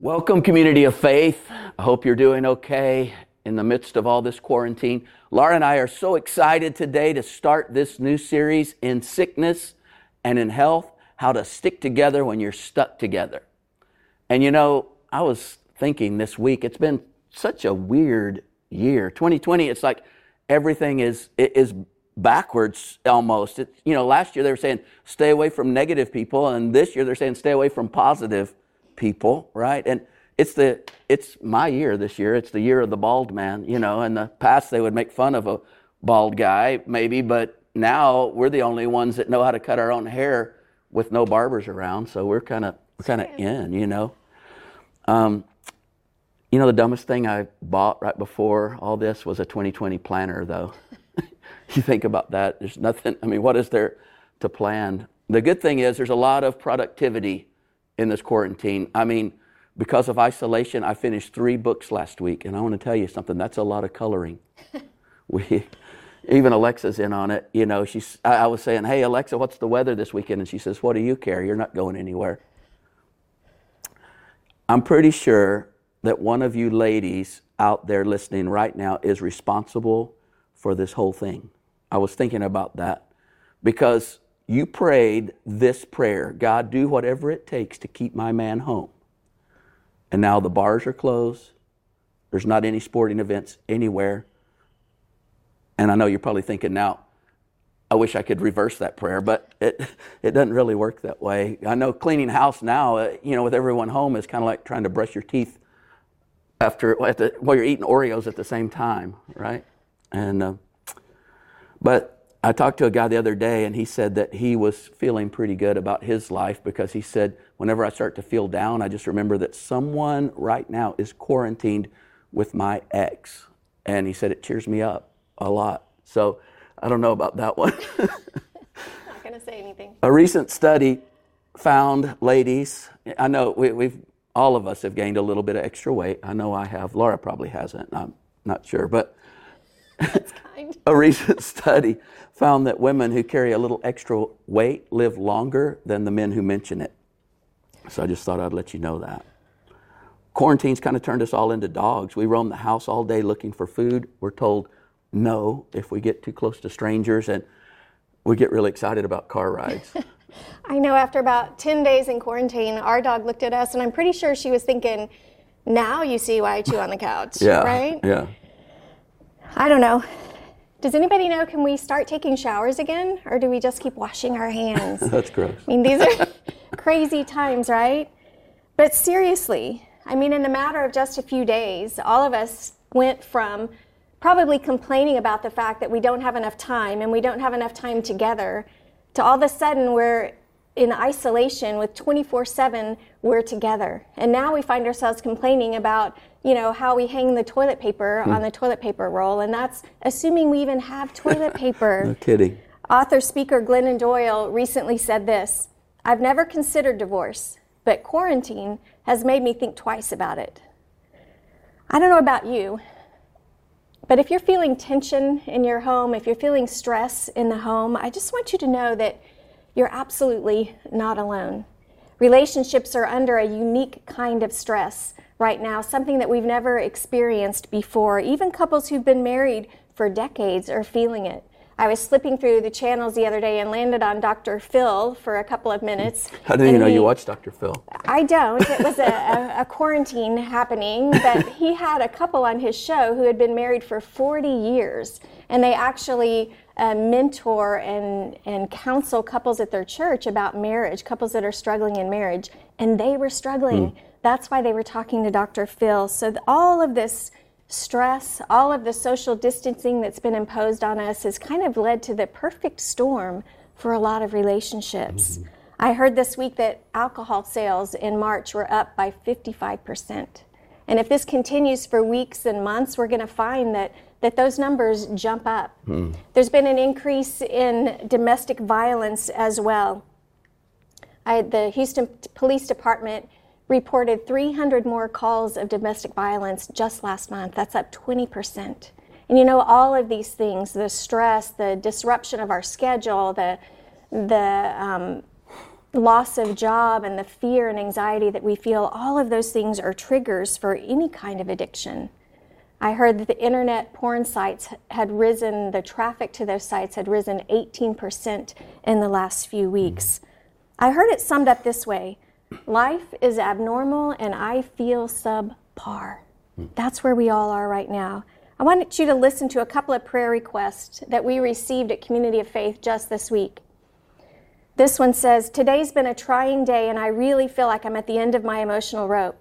Welcome, community of faith. I hope you're doing okay in the midst of all this quarantine. Laura and I are so excited today to start this new series in sickness and in health how to stick together when you're stuck together. And you know, I was thinking this week, it's been such a weird year. 2020, it's like everything is, is backwards almost. It, you know, last year they were saying stay away from negative people, and this year they're saying stay away from positive people, right? And it's the it's my year this year. It's the year of the bald man, you know. In the past they would make fun of a bald guy, maybe, but now we're the only ones that know how to cut our own hair with no barbers around. So we're kind of we're kind of in, you know. Um, you know, the dumbest thing I bought right before all this was a 2020 planner, though. you think about that. There's nothing. I mean, what is there to plan? The good thing is there's a lot of productivity in this quarantine. I mean, because of isolation, I finished three books last week, and I want to tell you something. That's a lot of coloring. we, even Alexa's in on it. You know, she's. I, I was saying, "Hey, Alexa, what's the weather this weekend?" And she says, "What do you care? You're not going anywhere." I'm pretty sure that one of you ladies out there listening right now is responsible for this whole thing. I was thinking about that because you prayed this prayer God, do whatever it takes to keep my man home. And now the bars are closed. There's not any sporting events anywhere. And I know you're probably thinking now, I wish I could reverse that prayer, but it, it doesn't really work that way. I know cleaning house now, uh, you know, with everyone home is kind of like trying to brush your teeth after the, while you're eating Oreos at the same time, right? And uh, but I talked to a guy the other day, and he said that he was feeling pretty good about his life because he said, whenever I start to feel down, I just remember that someone right now is quarantined with my ex. And he said it cheers me up a lot. So I don't know about that one. Not going to say anything. A recent study found ladies, I know we, we've all of us have gained a little bit of extra weight. I know I have. Laura probably hasn't. I'm not sure. But a recent study found that women who carry a little extra weight live longer than the men who mention it. So I just thought I'd let you know that. Quarantine's kind of turned us all into dogs. We roam the house all day looking for food. We're told no if we get too close to strangers, and we get really excited about car rides. I know after about 10 days in quarantine, our dog looked at us, and I'm pretty sure she was thinking, now you see why I chew on the couch, yeah, right? Yeah. I don't know. Does anybody know, can we start taking showers again, or do we just keep washing our hands? That's gross. I mean, these are crazy times, right? But seriously, I mean, in a matter of just a few days, all of us went from probably complaining about the fact that we don't have enough time and we don't have enough time together to all of a sudden we're in isolation with 24/7 we're together. And now we find ourselves complaining about, you know, how we hang the toilet paper hmm. on the toilet paper roll and that's assuming we even have toilet paper. no kidding. Author speaker Glennon Doyle recently said this, I've never considered divorce, but quarantine has made me think twice about it. I don't know about you, but if you're feeling tension in your home, if you're feeling stress in the home, I just want you to know that you're absolutely not alone. Relationships are under a unique kind of stress right now, something that we've never experienced before. Even couples who've been married for decades are feeling it. I was slipping through the channels the other day and landed on Dr. Phil for a couple of minutes. How do you know he, you watch Dr. Phil? I don't. It was a, a, a, quarantine happening, but he had a couple on his show who had been married for 40 years, and they actually uh, mentor and, and counsel couples at their church about marriage, couples that are struggling in marriage, and they were struggling. Mm. That's why they were talking to Dr. Phil. So all of this stress, all of the social distancing that's been imposed on us has kind of led to the perfect storm for a lot of relationships. Mm-hmm. I heard this week that alcohol sales in March were up by 55%. And if this continues for weeks and months, we're going to find that, that those numbers jump up. Mm. There's been an increase in domestic violence as well. I, the Houston Police Department reported 300 more calls of domestic violence just last month. That's up 20%. And you know, all of these things the stress, the disruption of our schedule, the, the, um, loss of job and the fear and anxiety that we feel, all of those things are triggers for any kind of addiction. I heard that the internet porn sites had risen, the traffic to those sites had risen 18% in the last few weeks. I heard it summed up this way Life is abnormal and I feel subpar. Hmm. That's where we all are right now. I wanted you to listen to a couple of prayer requests that we received at Community of Faith just this week. This one says, Today's been a trying day, and I really feel like I'm at the end of my emotional rope.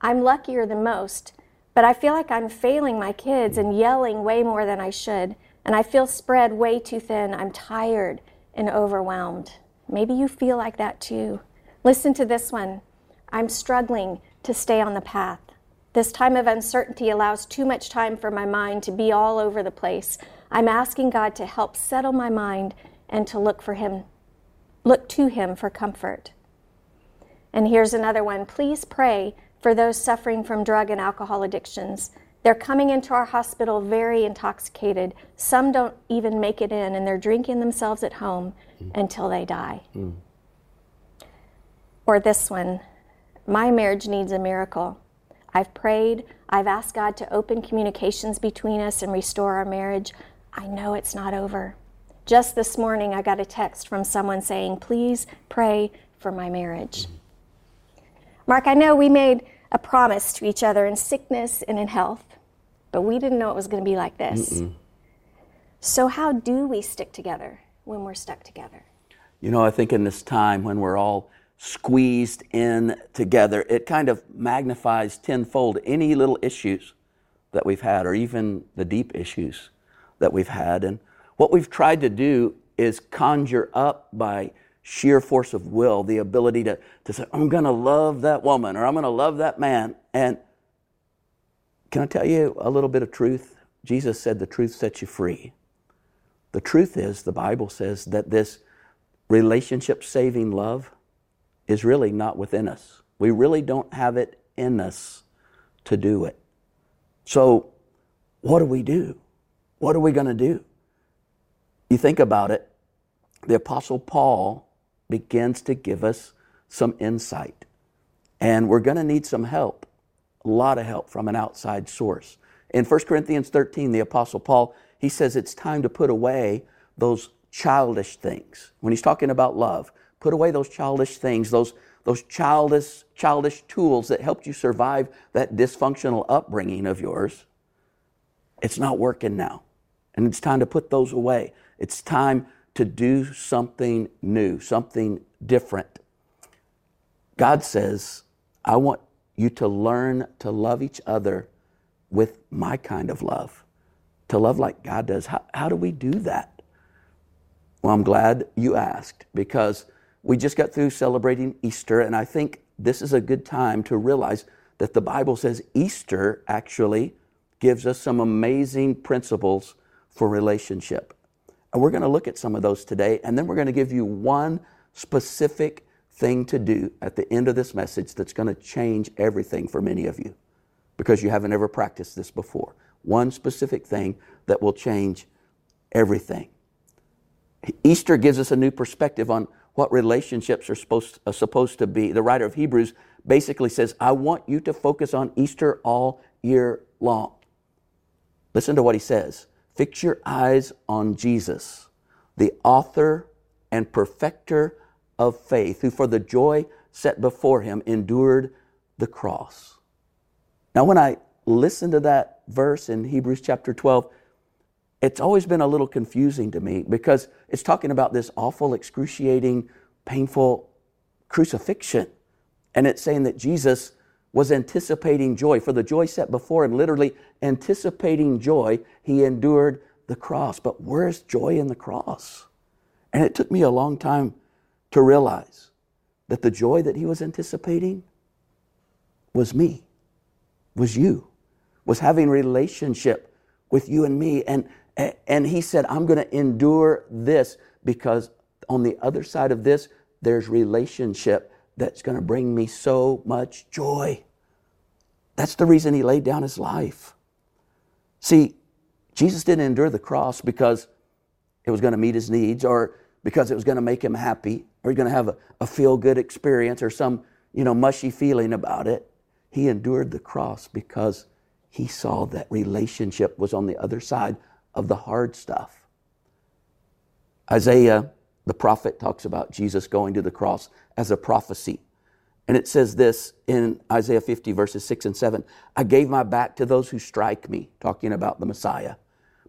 I'm luckier than most, but I feel like I'm failing my kids and yelling way more than I should, and I feel spread way too thin. I'm tired and overwhelmed. Maybe you feel like that too. Listen to this one. I'm struggling to stay on the path. This time of uncertainty allows too much time for my mind to be all over the place. I'm asking God to help settle my mind and to look for him look to him for comfort. And here's another one. Please pray for those suffering from drug and alcohol addictions. They're coming into our hospital very intoxicated. Some don't even make it in, and they're drinking themselves at home mm. until they die. Mm. Or this one My marriage needs a miracle. I've prayed. I've asked God to open communications between us and restore our marriage. I know it's not over. Just this morning, I got a text from someone saying, Please pray for my marriage. Mark, I know we made a promise to each other in sickness and in health, but we didn't know it was going to be like this. Mm-mm. So, how do we stick together when we're stuck together? You know, I think in this time when we're all squeezed in together, it kind of magnifies tenfold any little issues that we've had, or even the deep issues that we've had. And what we've tried to do is conjure up by sheer force of will the ability to, to say, I'm going to love that woman or I'm going to love that man. And can I tell you a little bit of truth? Jesus said the truth sets you free. The truth is, the Bible says that this relationship saving love is really not within us. We really don't have it in us to do it. So, what do we do? What are we going to do? You think about it, the Apostle Paul begins to give us some insight. And we're going to need some help, a lot of help from an outside source. In 1 Corinthians 13, the Apostle Paul, he says it's time to put away those childish things. When he's talking about love, Put away those childish things, those, those childish, childish tools that helped you survive that dysfunctional upbringing of yours. It's not working now. And it's time to put those away. It's time to do something new, something different. God says, I want you to learn to love each other with my kind of love, to love like God does. How, how do we do that? Well, I'm glad you asked because we just got through celebrating Easter, and I think this is a good time to realize that the Bible says Easter actually gives us some amazing principles for relationship. And we're going to look at some of those today, and then we're going to give you one specific thing to do at the end of this message that's going to change everything for many of you because you haven't ever practiced this before. One specific thing that will change everything. Easter gives us a new perspective on what relationships are supposed, are supposed to be. The writer of Hebrews basically says, I want you to focus on Easter all year long. Listen to what he says Fix your eyes on Jesus, the author and perfecter of faith, who for the joy set before him endured the cross. Now, when I listen to that verse in Hebrews chapter 12, it's always been a little confusing to me because it's talking about this awful, excruciating, painful crucifixion. And it's saying that Jesus was anticipating joy. For the joy set before him, literally anticipating joy, he endured the cross. But where's joy in the cross? And it took me a long time to realize that the joy that he was anticipating was me, was you, was having relationship with you and me. And and he said, I'm going to endure this because on the other side of this, there's relationship that's going to bring me so much joy. That's the reason he laid down his life. See, Jesus didn't endure the cross because it was going to meet his needs or because it was going to make him happy. or he's going to have a, a feel good experience or some, you know, mushy feeling about it. He endured the cross because he saw that relationship was on the other side of the hard stuff. Isaiah, the prophet, talks about Jesus going to the cross as a prophecy. And it says this in Isaiah 50, verses 6 and 7 I gave my back to those who strike me, talking about the Messiah,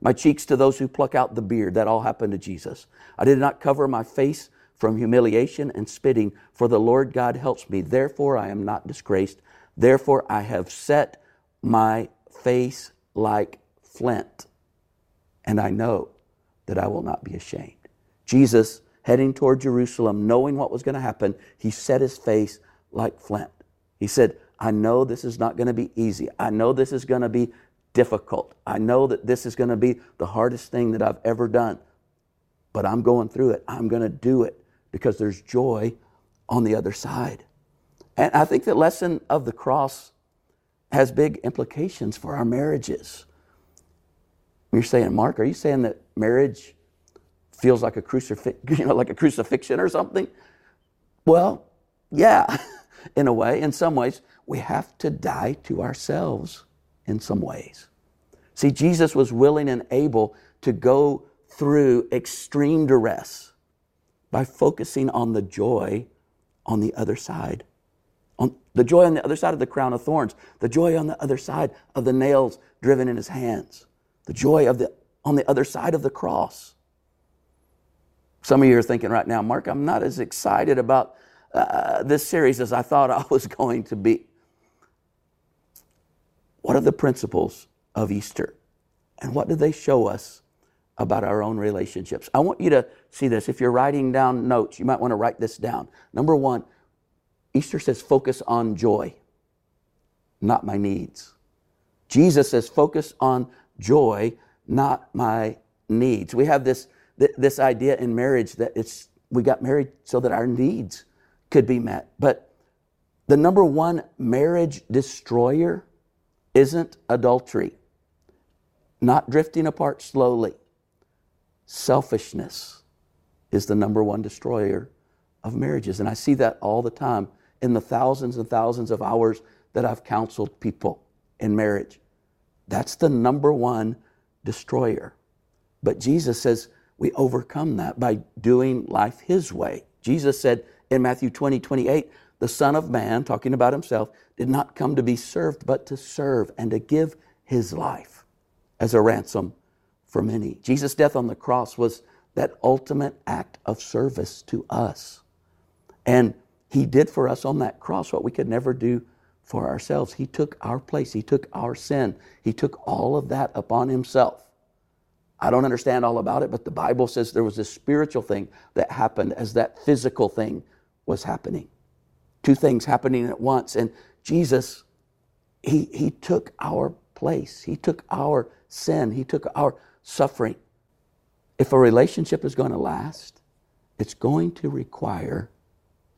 my cheeks to those who pluck out the beard. That all happened to Jesus. I did not cover my face from humiliation and spitting, for the Lord God helps me. Therefore, I am not disgraced. Therefore, I have set my face like flint, and I know that I will not be ashamed. Jesus, heading toward Jerusalem, knowing what was going to happen, he set his face like flint. He said, I know this is not going to be easy. I know this is going to be difficult. I know that this is going to be the hardest thing that I've ever done. But I'm going through it. I'm going to do it because there's joy on the other side. And I think the lesson of the cross has big implications for our marriages. You're saying, Mark, are you saying that marriage feels like a crucifix, you know, like a crucifixion or something? Well, yeah, in a way. In some ways, we have to die to ourselves in some ways. See, Jesus was willing and able to go through extreme duress by focusing on the joy on the other side on the joy on the other side of the crown of thorns, the joy on the other side of the nails driven in his hands, the joy of the on the other side of the cross. Some of you are thinking right now, Mark, I'm not as excited about uh, this series as I thought I was going to be. What are the principles of Easter? And what do they show us about our own relationships? I want you to see this. If you're writing down notes, you might want to write this down. Number one, Easter says focus on joy, not my needs. Jesus says focus on joy, not my needs. We have this, this idea in marriage that it's, we got married so that our needs could be met. But the number one marriage destroyer isn't adultery, not drifting apart slowly. Selfishness is the number one destroyer of marriages. And I see that all the time in the thousands and thousands of hours that I've counseled people in marriage. That's the number one destroyer. But Jesus says we overcome that by doing life His way. Jesus said in Matthew 20, 28, the Son of Man, talking about Himself, did not come to be served, but to serve and to give His life as a ransom for many. Jesus' death on the cross was that ultimate act of service to us. And he did for us on that cross what we could never do for ourselves. He took our place, He took our sin, He took all of that upon Himself. I don't understand all about it, but the Bible says there was a spiritual thing that happened as that physical thing was happening. Two things happening at once. And Jesus, He, he took our place, He took our sin, He took our suffering. If a relationship is going to last, it's going to require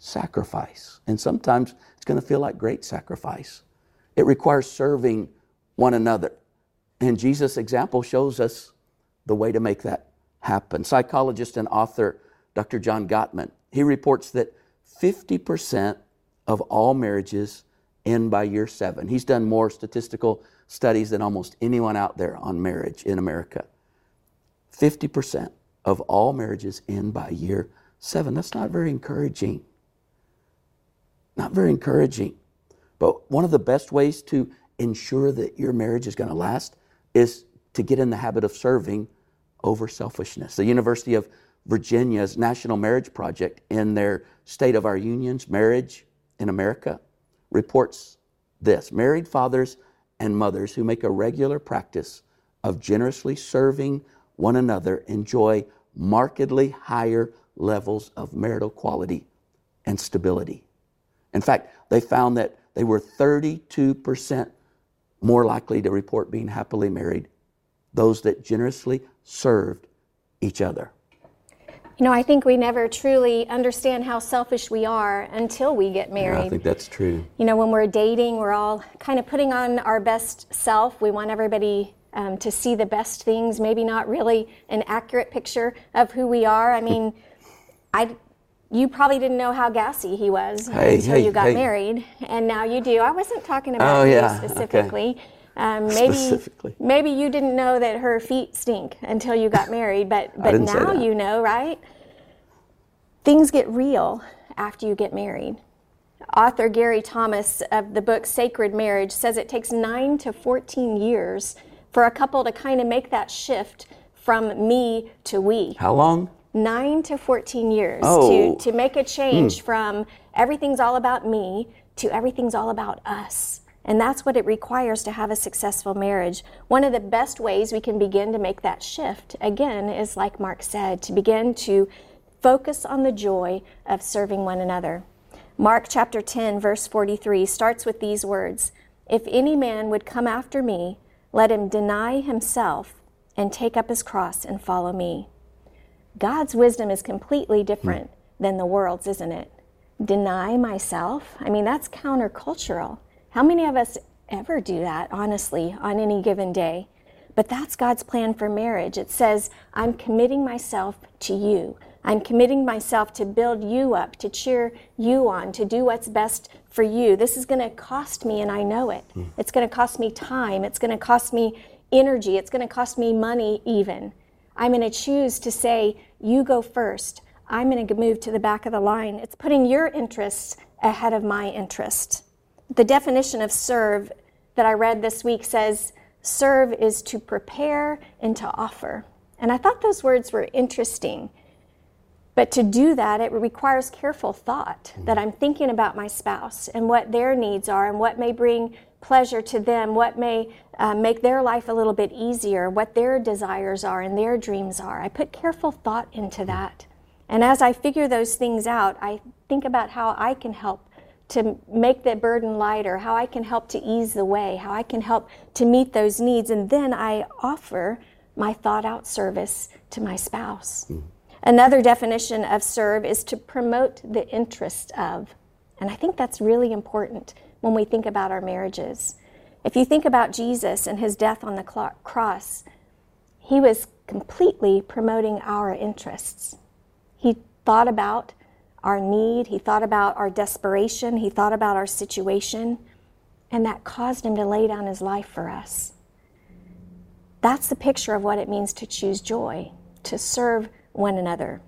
sacrifice. And sometimes it's going to feel like great sacrifice. It requires serving one another. And Jesus' example shows us the way to make that happen. Psychologist and author Dr. John Gottman, he reports that 50% of all marriages end by year seven. He's done more statistical studies than almost anyone out there on marriage in America. 50% of all marriages end by year seven. That's not very encouraging. Not very encouraging. But one of the best ways to ensure that your marriage is going to last is to get in the habit of serving over selfishness. The University of Virginia's National Marriage Project, in their State of Our Unions, Marriage in America, reports this married fathers and mothers who make a regular practice of generously serving one another enjoy markedly higher levels of marital quality and stability. In fact, they found that they were 32% more likely to report being happily married, those that generously served each other. You know, I think we never truly understand how selfish we are until we get married. Yeah, I think that's true. You know, when we're dating, we're all kind of putting on our best self. We want everybody um, to see the best things, maybe not really an accurate picture of who we are. I mean, I you probably didn't know how gassy he was Hey, until hey, you got hey. married, and now you do. I wasn't talking about Oh, you yeah, okay. specifically. Um, maybe Specifically. maybe you didn't know that her feet stink until you got married, but but now you know, right? Things get real after you get married. Author Gary Thomas of the book Sacred Marriage says it takes 9 to 14 years for a couple to kind of make that shift from me to we How long? 9 to 14 years Oh. to, to make a change from everything's all about me to everything's all about us. And that's what it requires to have a successful marriage. One of the best ways we can begin to make that shift, again, is like Mark said, to begin to focus on the joy of serving one another. Mark chapter 10, verse 43 starts with these words If any man would come after me, let him deny himself and take up his cross and follow me. God's wisdom is completely hmm. different than the world's, isn't it? Deny myself? I mean, that's countercultural. How many of us ever do that, honestly, on any given day? But that's God's plan for marriage. It says, I'm committing myself to you. I'm committing myself to build you up, to cheer you on, to do what's best for you. This is going to cost me, and I know it. Hmm. It's going to cost me time. It's going to cost me energy. It's going to cost me money, even. I'm going to choose to say, You go first. I'm going to move to the back of the line. It's putting your interests ahead of my interest. The definition of serve that I read this week says, Serve is to prepare and to offer. And I thought those words were interesting. But to do that, it requires careful thought that I'm thinking about my spouse and what their needs are and what may bring pleasure to them, what may uh, make their life a little bit easier, what their desires are and their dreams are. I put careful thought into that. And as I figure those things out, I think about how I can help to make the burden lighter, how I can help to ease the way, how I can help to meet those needs. And then I offer my thought out service to my spouse. Another definition of serve is to promote the interest of. And I think that's really important when we think about our marriages. If you think about Jesus and his death on the cross, he was completely promoting our interests. He thought about our need, he thought about our desperation, he thought about our situation, and that caused him to lay down his life for us. That's the picture of what it means to choose joy, to serve one another.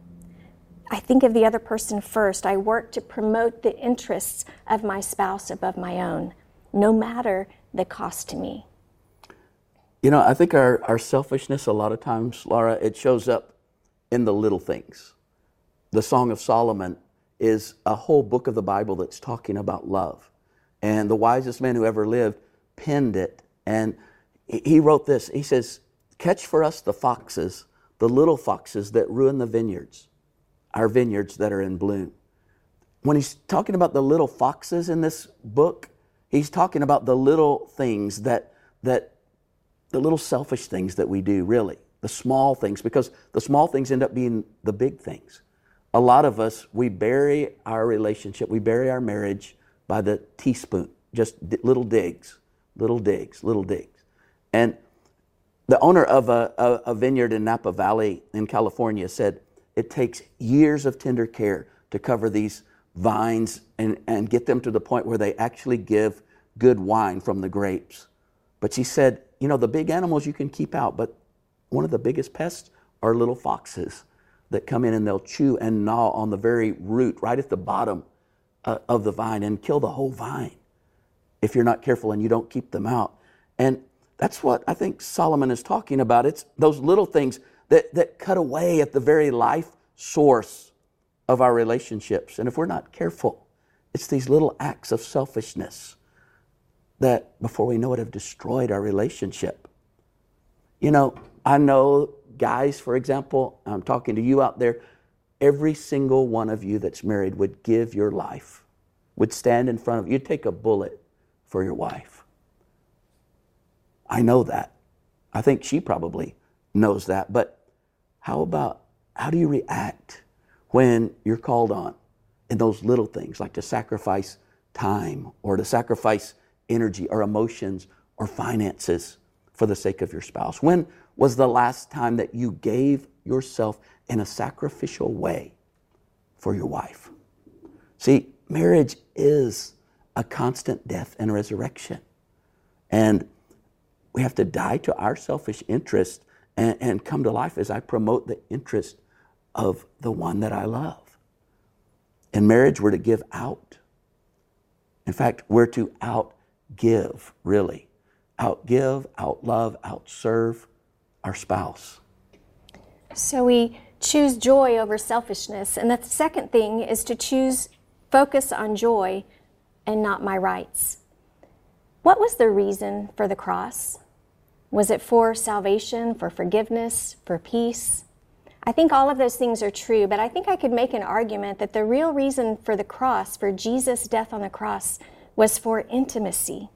I think of the other person first. I work to promote the interests of my spouse above my own, no matter the cost to me. You know, I think our, our selfishness, a lot of times, Laura, it shows up in the little things. The Song of Solomon is a whole book of the Bible that's talking about love. And the wisest man who ever lived penned it. And he he wrote this He says, Catch for us the foxes, the little foxes that ruin the vineyards, our vineyards that are in bloom when he's talking about the little foxes in this book, he's talking about the little things that that the little selfish things that we do, really, the small things, because the small things end up being the big things. A lot of us, we bury our relationship, we bury our marriage by the teaspoon, just little digs, little digs, little digs. And the owner of a, a vineyard in Napa Valley in California said it takes years of tender care to cover these vines and, and get them to the point where they actually give good wine from the grapes. But she said, you know, the big animals you can keep out, but one of the biggest pests are little foxes that come in and they'll chew and gnaw on the very root right at the bottom uh, of the vine and kill the whole vine if you're not careful and you don't keep them out. And that's what I think Solomon is talking about. It's those little things that, that cut away at the very life source of our relationships. And if we're not careful, it's these little acts of selfishness that, before we know it, have destroyed our relationship. You know, I know guys, for example, I'm talking to you out there, every single one of you that's married would give your life, would stand in front of you, you'd take a bullet for your wife. I know that. I think she probably knows that. But how about, how do you react when you're called on in those little things, like to sacrifice time or to sacrifice energy or emotions or finances for the sake of your spouse? When was the last time that you gave yourself in a sacrificial way for your wife. See, marriage is a constant death and resurrection. And we have to die to our selfish interest and, and come to life as I promote the interest of the one that I love. In marriage, we're to give out. In fact, we're to outgive, really. Outgive, outlove, outserve our spouse. So we choose joy over selfishness. And the second thing is to choose focus on joy and not my rights. What was the reason for the cross? Was it for salvation, for forgiveness, for peace? I think all of those things are true, but I think I could make an argument that the real reason for the cross, for Jesus' death on the cross, was for intimacy.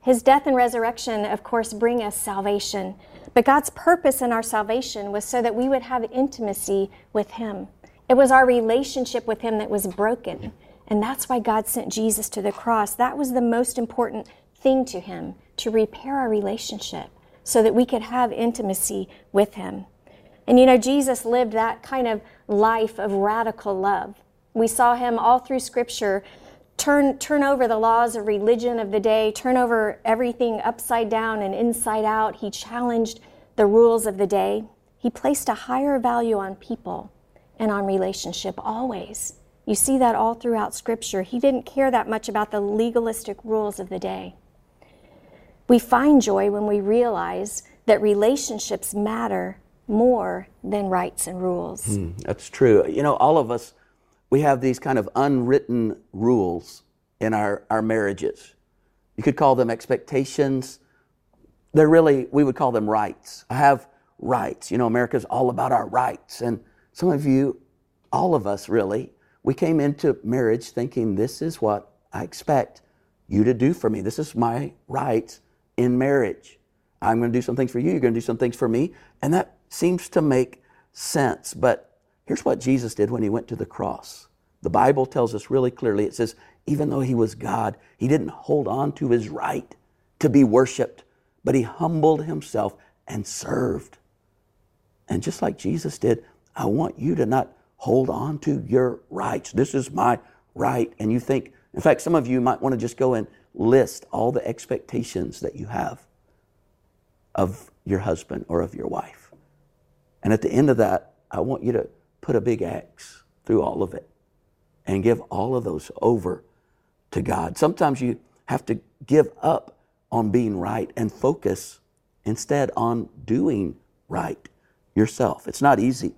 His death and resurrection, of course, bring us salvation, but God's purpose in our salvation was so that we would have intimacy with Him. It was our relationship with Him that was broken, and that's why God sent Jesus to the cross. That was the most important thing to Him to repair our relationship so that we could have intimacy with Him. And you know, Jesus lived that kind of life of radical love. We saw Him all through Scripture turn, turn over the laws of religion of the day, turn over everything upside down and inside out. He challenged the rules of the day. He placed a higher value on people and on relationship always. You see that all throughout Scripture. He didn't care that much about the legalistic rules of the day. We find joy when we realize that relationships matter more than rights and rules. Mm, that's true. You know, all of us, we have these kind of unwritten rules in our, our marriages. You could call them expectations. They're really, we would call them rights. I have rights. You know, America's all about our rights. And some of you, all of us really, we came into marriage thinking this is what I expect you to do for me. This is my rights in marriage. I'm going to do some things for you, you're going to do some things for me. And that seems to make sense. But here's what Jesus did when he went to the cross. The Bible tells us really clearly it says, even though he was God, he didn't hold on to his right to be worshiped, but he humbled himself and served. And just like Jesus did, I want you to not hold on to your rights. This is my right. And you think, in fact, some of you might want to just go and list all the expectations that you have of your husband or of your wife. And at the end of that, I want you to put a big X through all of it and give all of those over to God. Sometimes you have to give up on being right and focus instead on doing right yourself. It's not easy.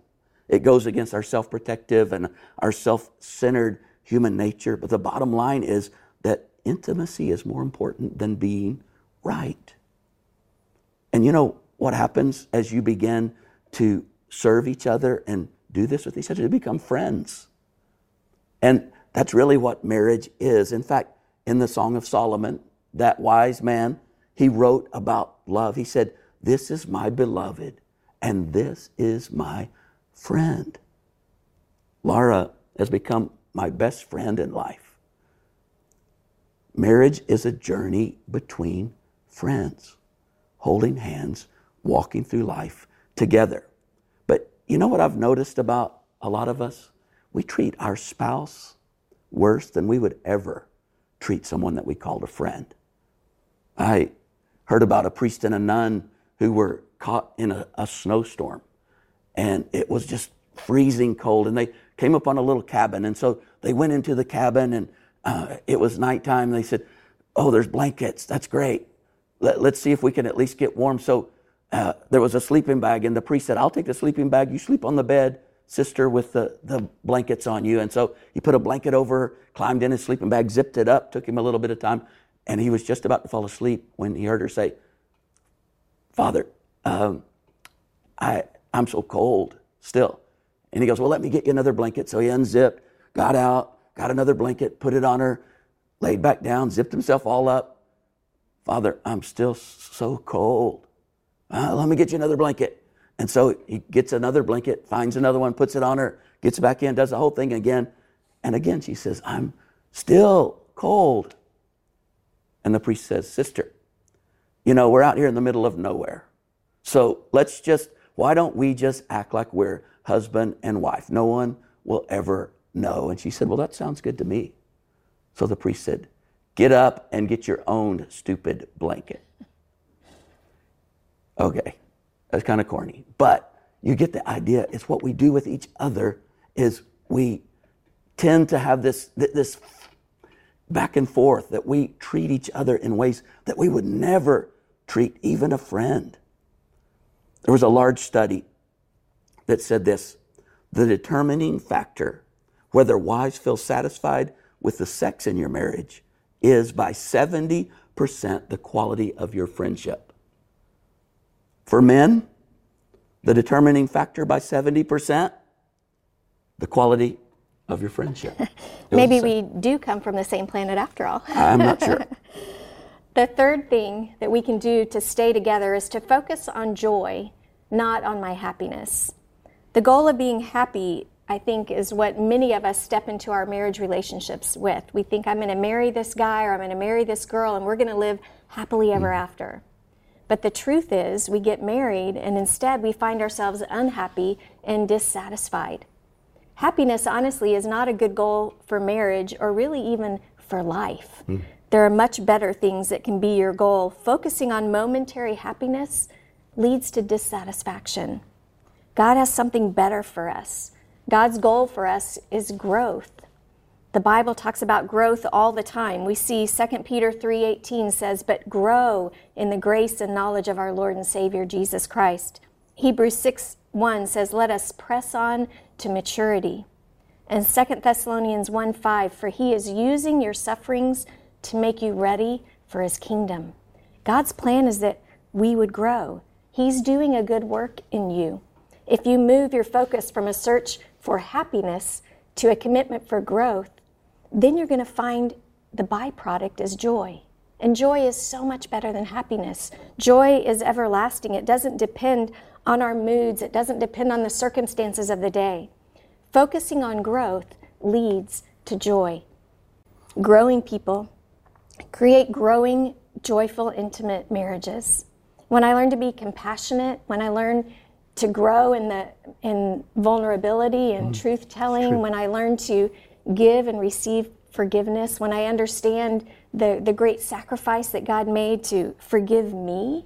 It goes against our self protective and our self centered human nature. But the bottom line is intimacy is more important than being right. And you know what happens as you begin to serve each other and do this with each other? You become friends. And that's really what marriage is. In fact, in the Song of Solomon, that wise man, he wrote about love. He said, This is my beloved, and this is my friend. Laura has become my best friend in life. Marriage is a journey between friends, holding hands, walking through life together. But you know what I've noticed about a lot of us? We treat our spouse worse than we would ever treat someone that we called a friend. I heard about a priest and a nun who were caught in a, a snowstorm, and it was just freezing cold, and they came up on a little cabin, and so they went into the cabin and uh, it was nighttime. They said, Oh, there's blankets. That's great. Let, us see if we can at least get warm. So uh, there was a sleeping bag, and the priest said, I'll take the sleeping bag. You sleep on the bed, sister, with the, the blankets on you. And so he put a blanket over climbed in his sleeping bag, zipped it up, took him a little bit of time, and he was just about to fall asleep when he heard her say, Father, um, I, I'm so cold still. And he goes, Well, let me get you another blanket. So he unzipped, got out, got another blanket, put it on her, laid back down, zipped himself all up. Father, I'm still so cold. Uh, let me get you another blanket. And so he gets another blanket, finds another one, puts it on her, gets back in, does the whole thing again. And again, she says, I'm still cold. And the priest says, Sister, you know, we're out here in the middle of nowhere. So let's just, why don't we just act like we're husband and wife? No one will ever No. And she said, Well, that sounds good to me. So the priest said, Get up and get your own stupid blanket. Okay, that's kind of corny, but you get the idea. It's what we do with each other is we tend to have this, this back and forth that we treat each other in ways that we would never treat even a friend. There was a large study that said this the determining factor whether wives feel satisfied with the sex in your marriage is by 70% the quality of your friendship. For men, the determining factor by 70%, the quality of your friendship. Maybe we do come from the same planet after all. I'm not sure. the third thing that we can do to stay together is to focus on joy, not on my happiness. The goal of being happy, I think, is what many of us step into our marriage relationships with. We think, I'm going to marry this guy or I'm going to marry this girl and we're going to live happily ever mm. after. But the truth is, we get married and instead we find ourselves unhappy and dissatisfied. Happiness, honestly, is not a good goal for marriage or really even for life. Mm. There are much better things that can be your goal. Focusing on momentary happiness leads to dissatisfaction. God has something better for us. God's goal for us is growth. The Bible talks about growth all the time. We see 2 Peter 3:18 says, "But grow in the grace and knowledge of our Lord and Savior Jesus Christ." Hebrews 6:1 says, "Let us press on to maturity." And 2 Thessalonians 1:5, "For he is using your sufferings to make you ready for his kingdom." God's plan is that we would grow. He's doing a good work in you. If you move your focus from a search for happiness to a commitment for growth, then you're going to find the byproduct is joy. And joy is so much better than happiness. Joy is everlasting. It doesn't depend on our moods, it doesn't depend on the circumstances of the day. Focusing on growth leads to joy. Growing people create growing, joyful, intimate marriages. When I learn to be compassionate, when I learn to grow in the in vulnerability and mm. truth telling when i learn to give and receive forgiveness when i understand the, the great sacrifice that god made to forgive me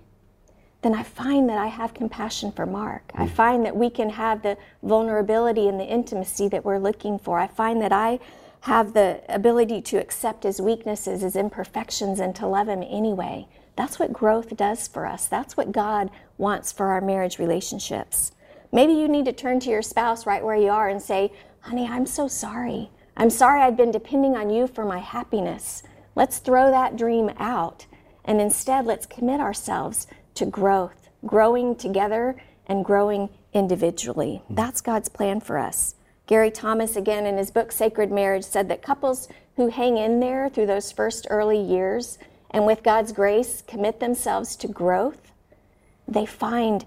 then i find that i have compassion for mark mm. i find that we can have the vulnerability and the intimacy that we're looking for i find that i have the ability to accept his weaknesses his imperfections and to love him anyway that's what growth does for us. That's what God wants for our marriage relationships. Maybe you need to turn to your spouse right where you are and say, Honey, I'm so sorry. I'm sorry I've been depending on you for my happiness. Let's throw that dream out and instead let's commit ourselves to growth, growing together and growing individually. That's God's plan for us. Gary Thomas, again, in his book Sacred Marriage, said that couples who hang in there through those first early years and with God's grace commit themselves to growth, they find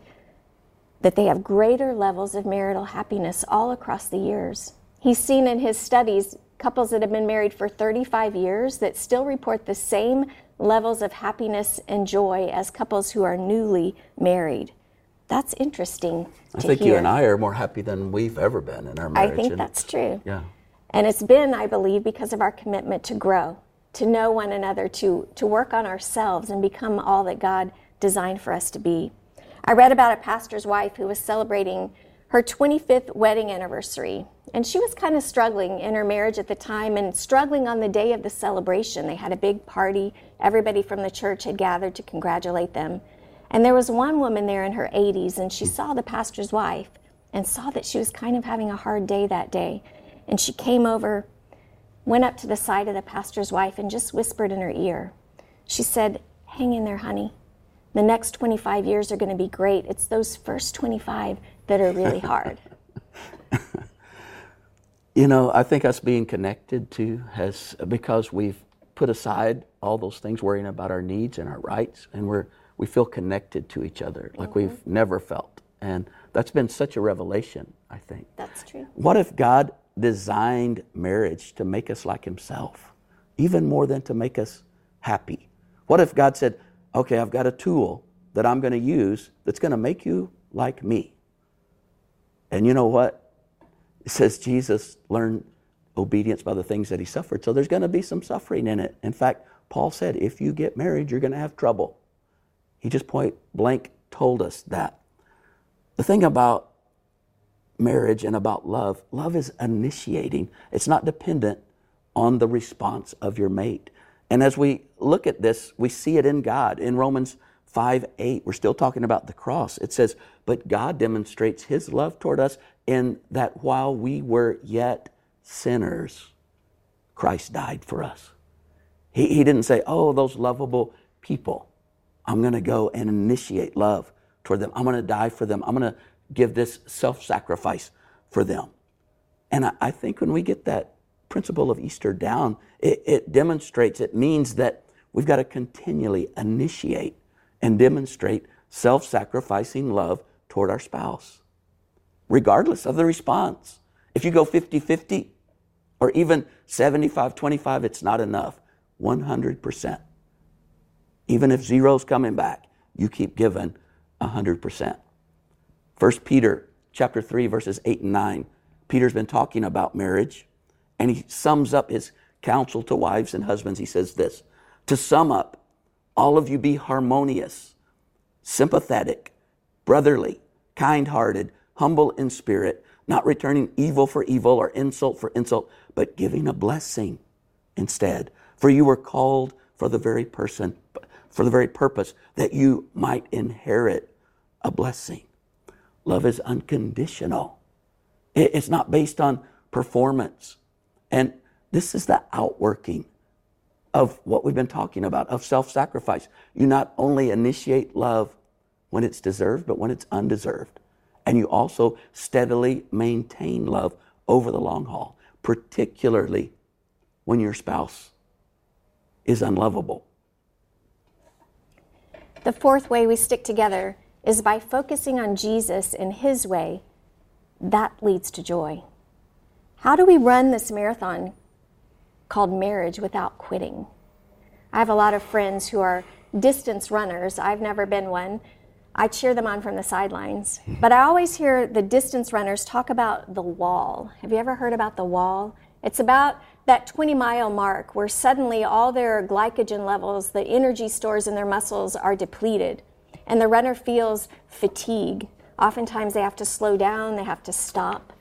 that they have greater levels of marital happiness all across the years. He's seen in his studies couples that have been married for 35 years that still report the same levels of happiness and joy as couples who are newly married. That's interesting. I think hear. you and I are more happy than we've ever been in our marriage. I think that's true. Yeah. And it's been, I believe, because of our commitment to grow to know one another, to, to work on ourselves and become all that God designed for us to be. I read about a pastor's wife who was celebrating her 25th wedding anniversary. And she was kind of struggling in her marriage at the time and struggling on the day of the celebration. They had a big party. Everybody from the church had gathered to congratulate them. And there was one woman there in her 80s, and she saw the pastor's wife and saw that she was kind of having a hard day that day. And she came over went up to the side of the pastor's wife and just whispered in her ear. She said, Hang in there, honey. The next 25 years are going to be great. It's those first 25 that are really hard. you know, I think us being connected to has, because we've put aside all those things, worrying about our needs and our rights, and we're, we feel connected to each other like mm-hmm. we've never felt. And that's been such a revelation, I think. That's true. What if God designed marriage to make us like Himself, even more than to make us happy. What if God said, okay, I've got a tool that I'm going to use that's going to make you like me? And you know what? It says Jesus learned obedience by the things that he suffered. So there's going to be some suffering in it. In fact, Paul said, if you get married, you're going to have trouble. He just point blank told us that. The thing about marriage and about love, love is initiating, it's not dependent on the response of your mate. And as we look at this, we see it in God. In Romans 5 8, we're still talking about the cross. It says, But God demonstrates his love toward us in that while we were yet sinners, Christ died for us. He, he didn't say, Oh, those lovable people. I'm going to go and initiate love toward them. I'm going to die for them. I'm going to give this self sacrifice for them. And I, I, think when we get that principle of Easter down, it, it demonstrates, it means that we've got to continually initiate and demonstrate self sacrificing love toward our spouse, regardless of the response. If you go 50 50 or even 75 25, it's not enough. 100%. Even if zero's coming back, you keep giving 100%. 1 Peter chapter 3 verses 8 and 9. Peter's been talking about marriage and he sums up his counsel to wives and husbands. He says this, to sum up, all of you be harmonious, sympathetic, brotherly, kind-hearted, humble in spirit, not returning evil for evil or insult for insult, but giving a blessing instead. For you were called for the very person, for the very purpose that you might inherit a blessing. Love is unconditional. It's not based on performance. And this is the outworking of what we've been talking about, of self sacrifice. You not only initiate love when it's deserved, but when it's undeserved. And you also steadily maintain love over the long haul, particularly when your spouse is unlovable. The fourth way we stick together is by focusing on Jesus and His way. That leads to joy. How do we run this marathon called marriage without quitting? I have a lot of friends who are distance runners. I've never been one. I cheer them on from the sidelines. But I always hear the distance runners talk about the wall. Have you ever heard about the wall? It's about that 20 mile mark where suddenly all their glycogen levels, the energy stores in their muscles, are depleted. And the runner feels fatigue. Oftentimes they have to slow down, they have to stop.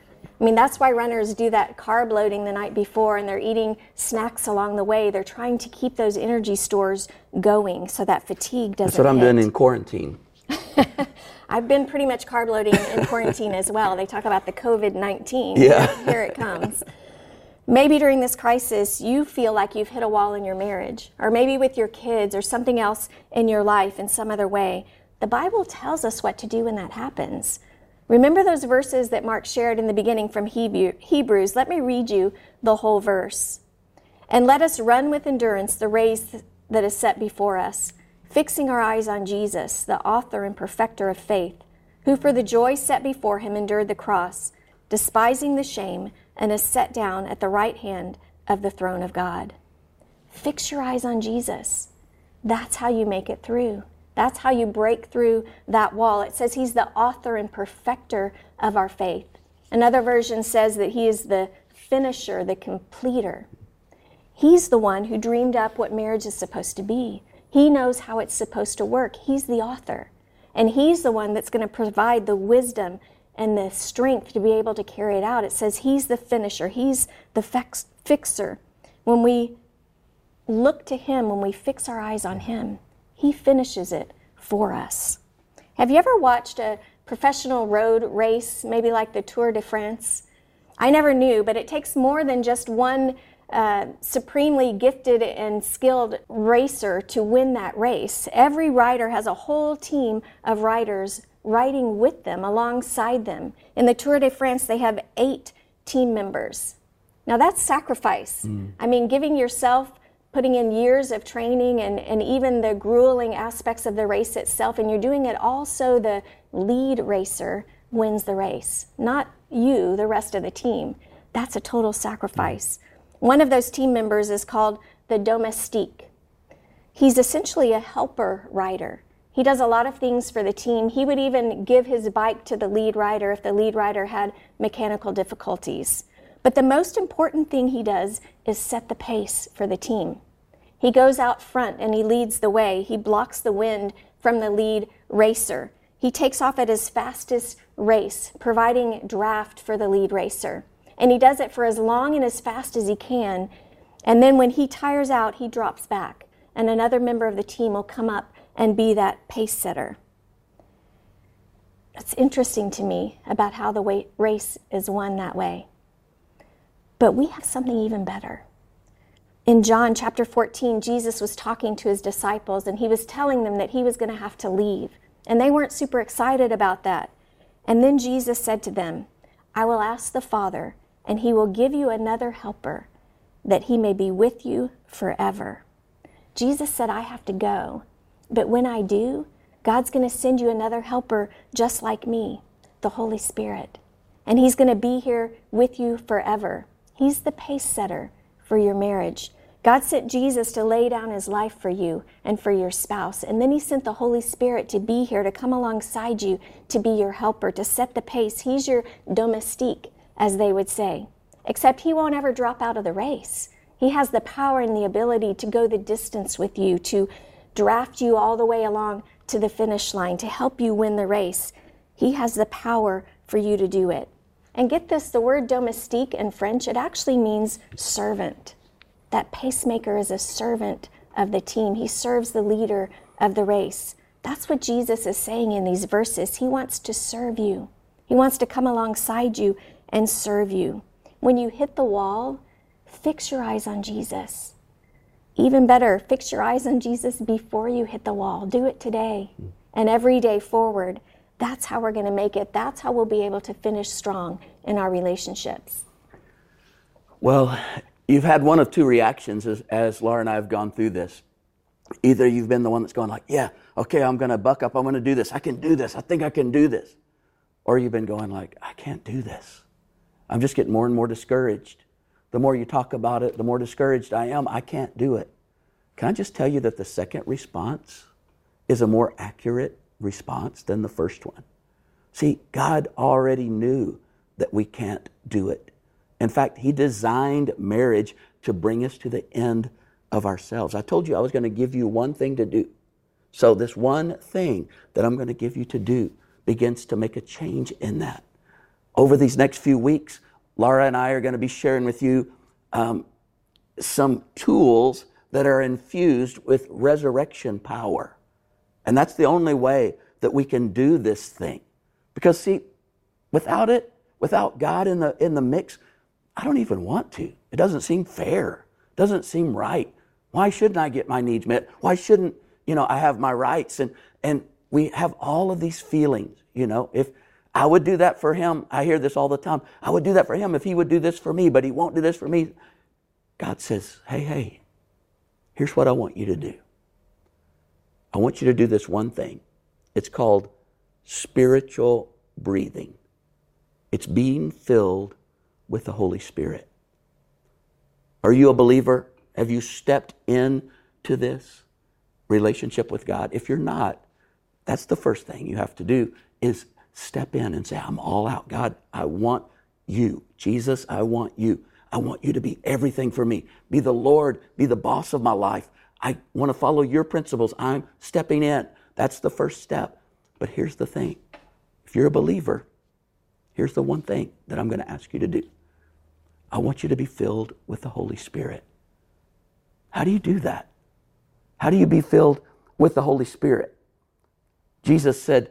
I mean, that's why runners do that carb loading the night before and they're eating snacks along the way. They're trying to keep those energy stores going so that fatigue doesn't. That's what I'm hit. doing in quarantine. I've been pretty much carb loading in quarantine as well. They talk about the COVID 19. Yeah. Here it comes. Maybe during this crisis, you feel like you've hit a wall in your marriage, or maybe with your kids, or something else in your life in some other way. The Bible tells us what to do when that happens. Remember those verses that Mark shared in the beginning from Hebrews? Let me read you the whole verse. And let us run with endurance the race that is set before us, fixing our eyes on Jesus, the author and perfecter of faith, who for the joy set before him endured the cross, despising the shame, and is set down at the right hand of the throne of God. Fix your eyes on Jesus. That's how you make it through. That's how you break through that wall. It says he's the author and perfecter of our faith. Another version says that he is the finisher, the completer. He's the one who dreamed up what marriage is supposed to be. He knows how it's supposed to work. He's the author. And he's the one that's going to provide the wisdom and the strength to be able to carry it out. It says he's the finisher, he's the fix- fixer. When we look to him, when we fix our eyes on him, he finishes it for us. Have you ever watched a professional road race, maybe like the Tour de France? I never knew, but it takes more than just one uh, supremely gifted and skilled racer to win that race. Every rider has a whole team of riders riding with them, alongside them. In the Tour de France, they have eight team members. Now that's sacrifice. Mm. I mean, giving yourself putting in years of training and, and even the grueling aspects of the race itself, and you're doing it all so the lead racer wins the race, not you, the rest of the team. That's a total sacrifice. One of those team members is called the domestique. He's essentially a helper rider. He does a lot of things for the team. He would even give his bike to the lead rider if the lead rider had mechanical difficulties. But the most important thing he does is set the pace for the team. He goes out front and he leads the way. He blocks the wind from the lead racer. He takes off at his fastest race, providing draft for the lead racer. And he does it for as long and as fast as he can. And then when he tires out, he drops back. And another member of the team will come up and be that pace setter. It's interesting to me about how the race is won that way. But we have something even better. In John chapter 14, Jesus was talking to his disciples and he was telling them that he was going to have to leave. And they weren't super excited about that. And then Jesus said to them, I will ask the Father, and he will give you another helper, that he may be with you forever. Jesus said, I have to go. But when I do, God's going to send you another helper just like me, the Holy Spirit. And he's going to be here with you forever. He's the pace setter for your marriage. God sent Jesus to lay down his life for you and for your spouse. And then he sent the Holy Spirit to be here, to come alongside you, to be your helper, to set the pace. He's your domestique, as they would say. Except he won't ever drop out of the race. He has the power and the ability to go the distance with you, to draft you all the way along to the finish line, to help you win the race. He has the power for you to do it. And get this the word domestique in French, it actually means servant. That pacemaker is a servant of the team, he serves the leader of the race. That's what Jesus is saying in these verses. He wants to serve you, He wants to come alongside you and serve you. When you hit the wall, fix your eyes on Jesus. Even better, fix your eyes on Jesus before you hit the wall. Do it today and every day forward. That's how we're going to make it. That's how we'll be able to finish strong in our relationships. Well, You've had one of two reactions as, as Laura and I have gone through this. Either you've been the one that's going like, yeah, okay, I'm going to buck up. I'm going to do this. I can do this. I think I can do this. Or you've been going like, I can't do this. I'm just getting more and more discouraged. The more you talk about it, the more discouraged I am. I can't do it. Can I just tell you that the second response is a more accurate response than the first one? See, God already knew that we can't do it. In fact, He designed marriage to bring us to the end of ourselves. I told you I was going to give you one thing to do. So, this one thing that I'm going to give you to do begins to make a change in that. Over these next few weeks, Laura and I are going to be sharing with you um, some tools that are infused with resurrection power. And that's the only way that we can do this thing. Because, see, without it, without God in the, in the mix, I don't even want to. It doesn't seem fair. It doesn't seem right. Why shouldn't I get my needs met? Why shouldn't, you know, I have my rights? And and we have all of these feelings, you know, if I would do that for him, I hear this all the time. I would do that for him if he would do this for me, but he won't do this for me. God says, "Hey, hey. Here's what I want you to do. I want you to do this one thing. It's called spiritual breathing. It's being filled with the Holy Spirit. Are you a believer? Have you stepped into this relationship with God? If you're not, that's the first thing you have to do is step in and say, I'm all out. God, I want you. Jesus, I want you. I want you to be everything for me. Be the Lord, be the boss of my life. I want to follow your principles. I'm stepping in. That's the first step. But here's the thing if you're a believer, here's the one thing that I'm going to ask you to do I want you to be filled with the Holy Spirit. How do you do that? How do you be filled with the Holy Spirit? Jesus said,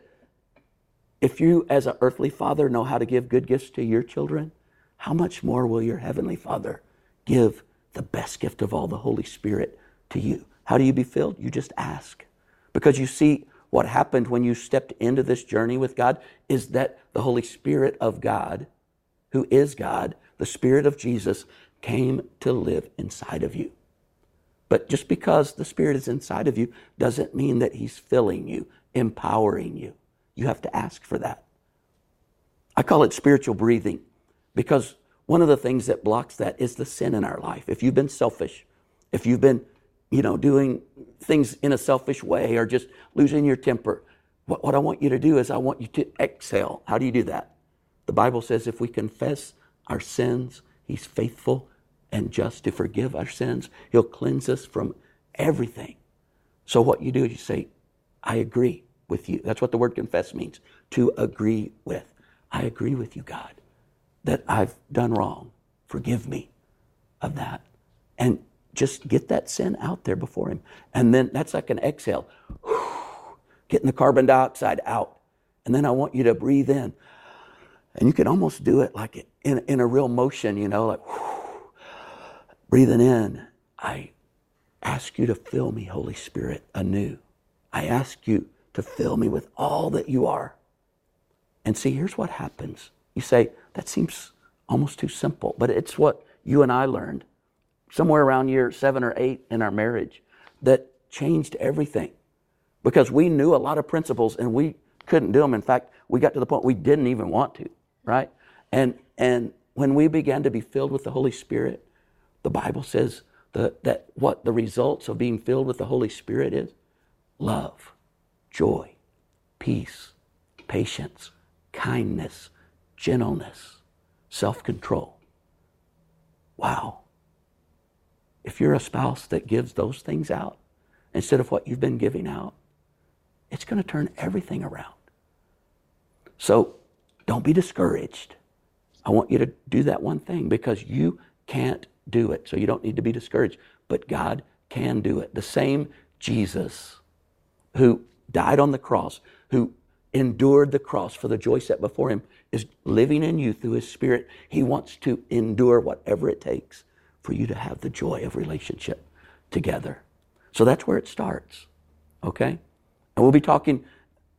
If you, as an earthly father, know how to give good gifts to your children, how much more will your heavenly Father give the best gift of all, the Holy Spirit, to you? How do you be filled? You just ask. Because you see, what happened when you stepped into this journey with God is that the Holy Spirit of God, who is God, the Spirit of Jesus came to live inside of you. But just because the Spirit is inside of you doesn't mean that He's filling you, empowering you. You have to ask for that. I call it spiritual breathing because one of the things that blocks that is the sin in our life. If you've been selfish, if you've been, you know, doing things in a selfish way or just losing your temper, what, what I want you to do is I want you to exhale. How do you do that? The Bible says if we confess our sins, He's faithful and just to forgive our sins. He'll cleanse us from everything. So what you do is you say, I agree with you. That's what the word confess means to agree with. I agree with you, God, that I've done wrong. Forgive me of that. And just get that sin out there before Him. And then that's like an exhale. Getting the carbon dioxide out. And then I want you to breathe in. And you can almost do it like in, in a real motion, you know, like breathing in. I ask you to fill me, Holy Spirit, anew. I ask you to fill me with all that you are. And see, here's what happens. You say, that seems almost too simple, but it's what you and I learned somewhere around year seven or eight in our marriage that changed everything because we knew a lot of principles and we couldn't do them. In fact, we got to the point we didn't even want to, right? And, and when we began to be filled with the Holy Spirit, the Bible says the, that what the results of being filled with the Holy Spirit is love, joy, peace, patience, kindness, gentleness, self control. Wow. If you're a spouse that gives those things out instead of what you've been giving out, it's going to turn everything around. So don't be discouraged. I want you to do that one thing because you can't do it. So you don't need to be discouraged. But God can do it. The same Jesus who died on the cross, who endured the cross for the joy set before him, is living in you through his spirit. He wants to endure whatever it takes for you to have the joy of relationship together. So that's where it starts. Okay? And we'll be talking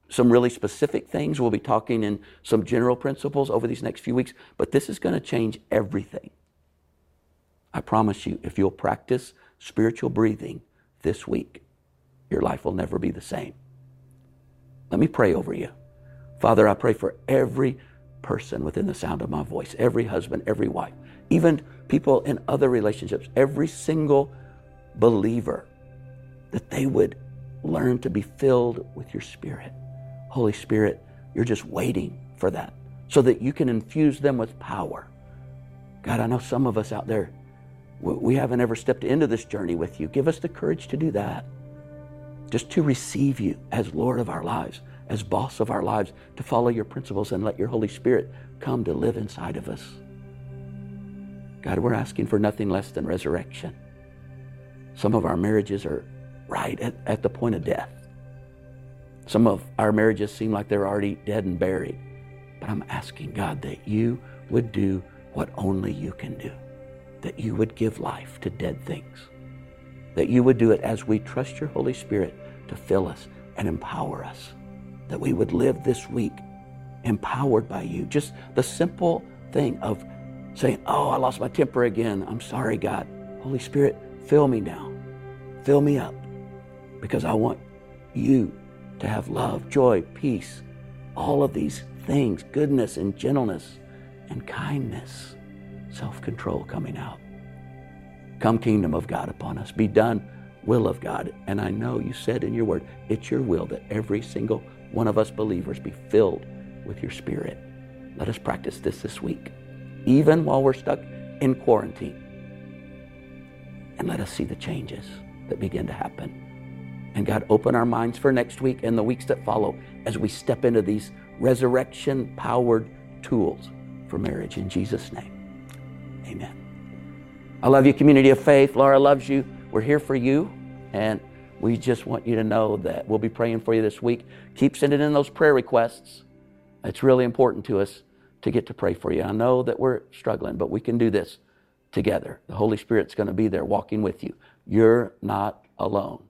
some really specific things. We'll be talking in some general principles over these next few weeks, but this is going to change everything. I promise you, if you'll practice spiritual breathing this week, your life will never be the same. Let me pray over you. Father, I pray for every person within the sound of my voice, every husband, every wife, even people in other relationships, every single believer, that they would learn to be filled with your Spirit. Holy Spirit, you're just waiting for that so that you can infuse them with power. God, I know some of us out there, we haven't ever stepped into this journey with you. Give us the courage to do that just to receive you as Lord of our lives, as boss of our lives, to follow your principles and let your Holy Spirit come to live inside of us. God, we're asking for nothing less than resurrection. Some of our marriages are right at, at the point of death. Some of our marriages seem like they're already dead and buried. But I'm asking God that you would do what only you can do, that you would give life to dead things that you would do it as we trust your Holy Spirit to fill us and empower us. That we would live this week empowered by you. Just the simple thing of saying, Oh, I lost my temper again. I'm sorry, God. Holy Spirit, fill me now. Fill me up because I want you to have love, joy, peace, all of these things, goodness and gentleness and kindness, self control coming out. Come, kingdom of God, upon us. Be done, will of God. And I know you said in your word, it's your will that every single one of us believers be filled with your spirit. Let us practice this this week, even while we're stuck in quarantine. And let us see the changes that begin to happen. And God, open our minds for next week and the weeks that follow as we step into these resurrection powered tools for marriage. In Jesus' name, amen. I love you, community of faith. Laura loves you. We're here for you. And we just want you to know that we'll be praying for you this week. Keep sending in those prayer requests. It's really important to us to get to pray for you. I know that we're struggling, but we can do this together. The Holy Spirit's going to be there walking with you. You're not alone.